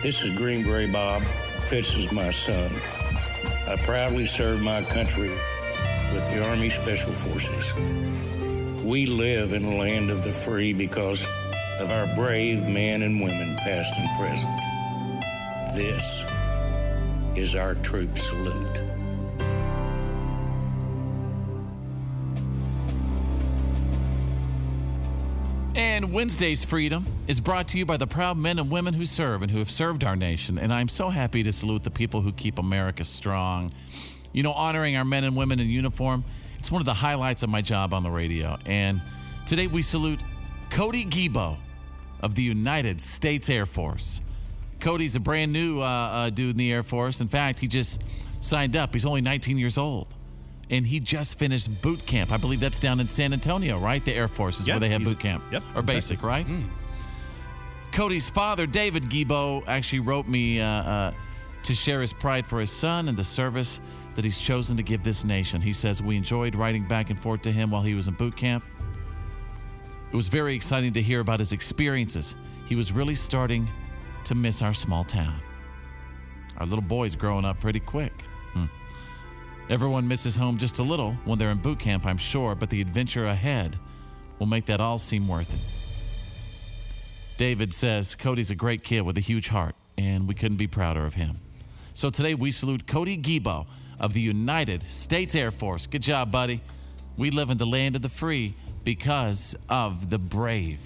This is Green Beret Bob. Fitz is my son. I proudly serve my country with the Army Special Forces. We live in a land of the free because of our brave men and women, past and present. This is our troop salute. And Wednesday's Freedom is brought to you by the proud men and women who serve and who have served our nation. And I'm so happy to salute the people who keep America strong. You know, honoring our men and women in uniform, it's one of the highlights of my job on the radio. And today we salute Cody Gebo of the United States Air Force. Cody's a brand new uh, uh, dude in the Air Force. In fact, he just signed up. He's only 19 years old. And he just finished boot camp. I believe that's down in San Antonio, right? The Air Force is Yeah, where they have boot camp. yep, Or basic, right? Cody's father, David Gebo, actually wrote me uh, uh, to share his pride for his son and the service that he's chosen to give this nation. He says, We enjoyed writing back and forth to him while he was in boot camp. It was very exciting to hear about his experiences. He was really starting to miss our small town. Our little boy's growing up pretty quick. Hmm. Everyone misses home just a little when they're in boot camp, I'm sure, but the adventure ahead will make that all seem worth it. David says Cody's a great kid with a huge heart, and we couldn't be prouder of him. So today we salute Cody Gebo of the United States Air Force. Good job, buddy. We live in the land of the free because of the brave.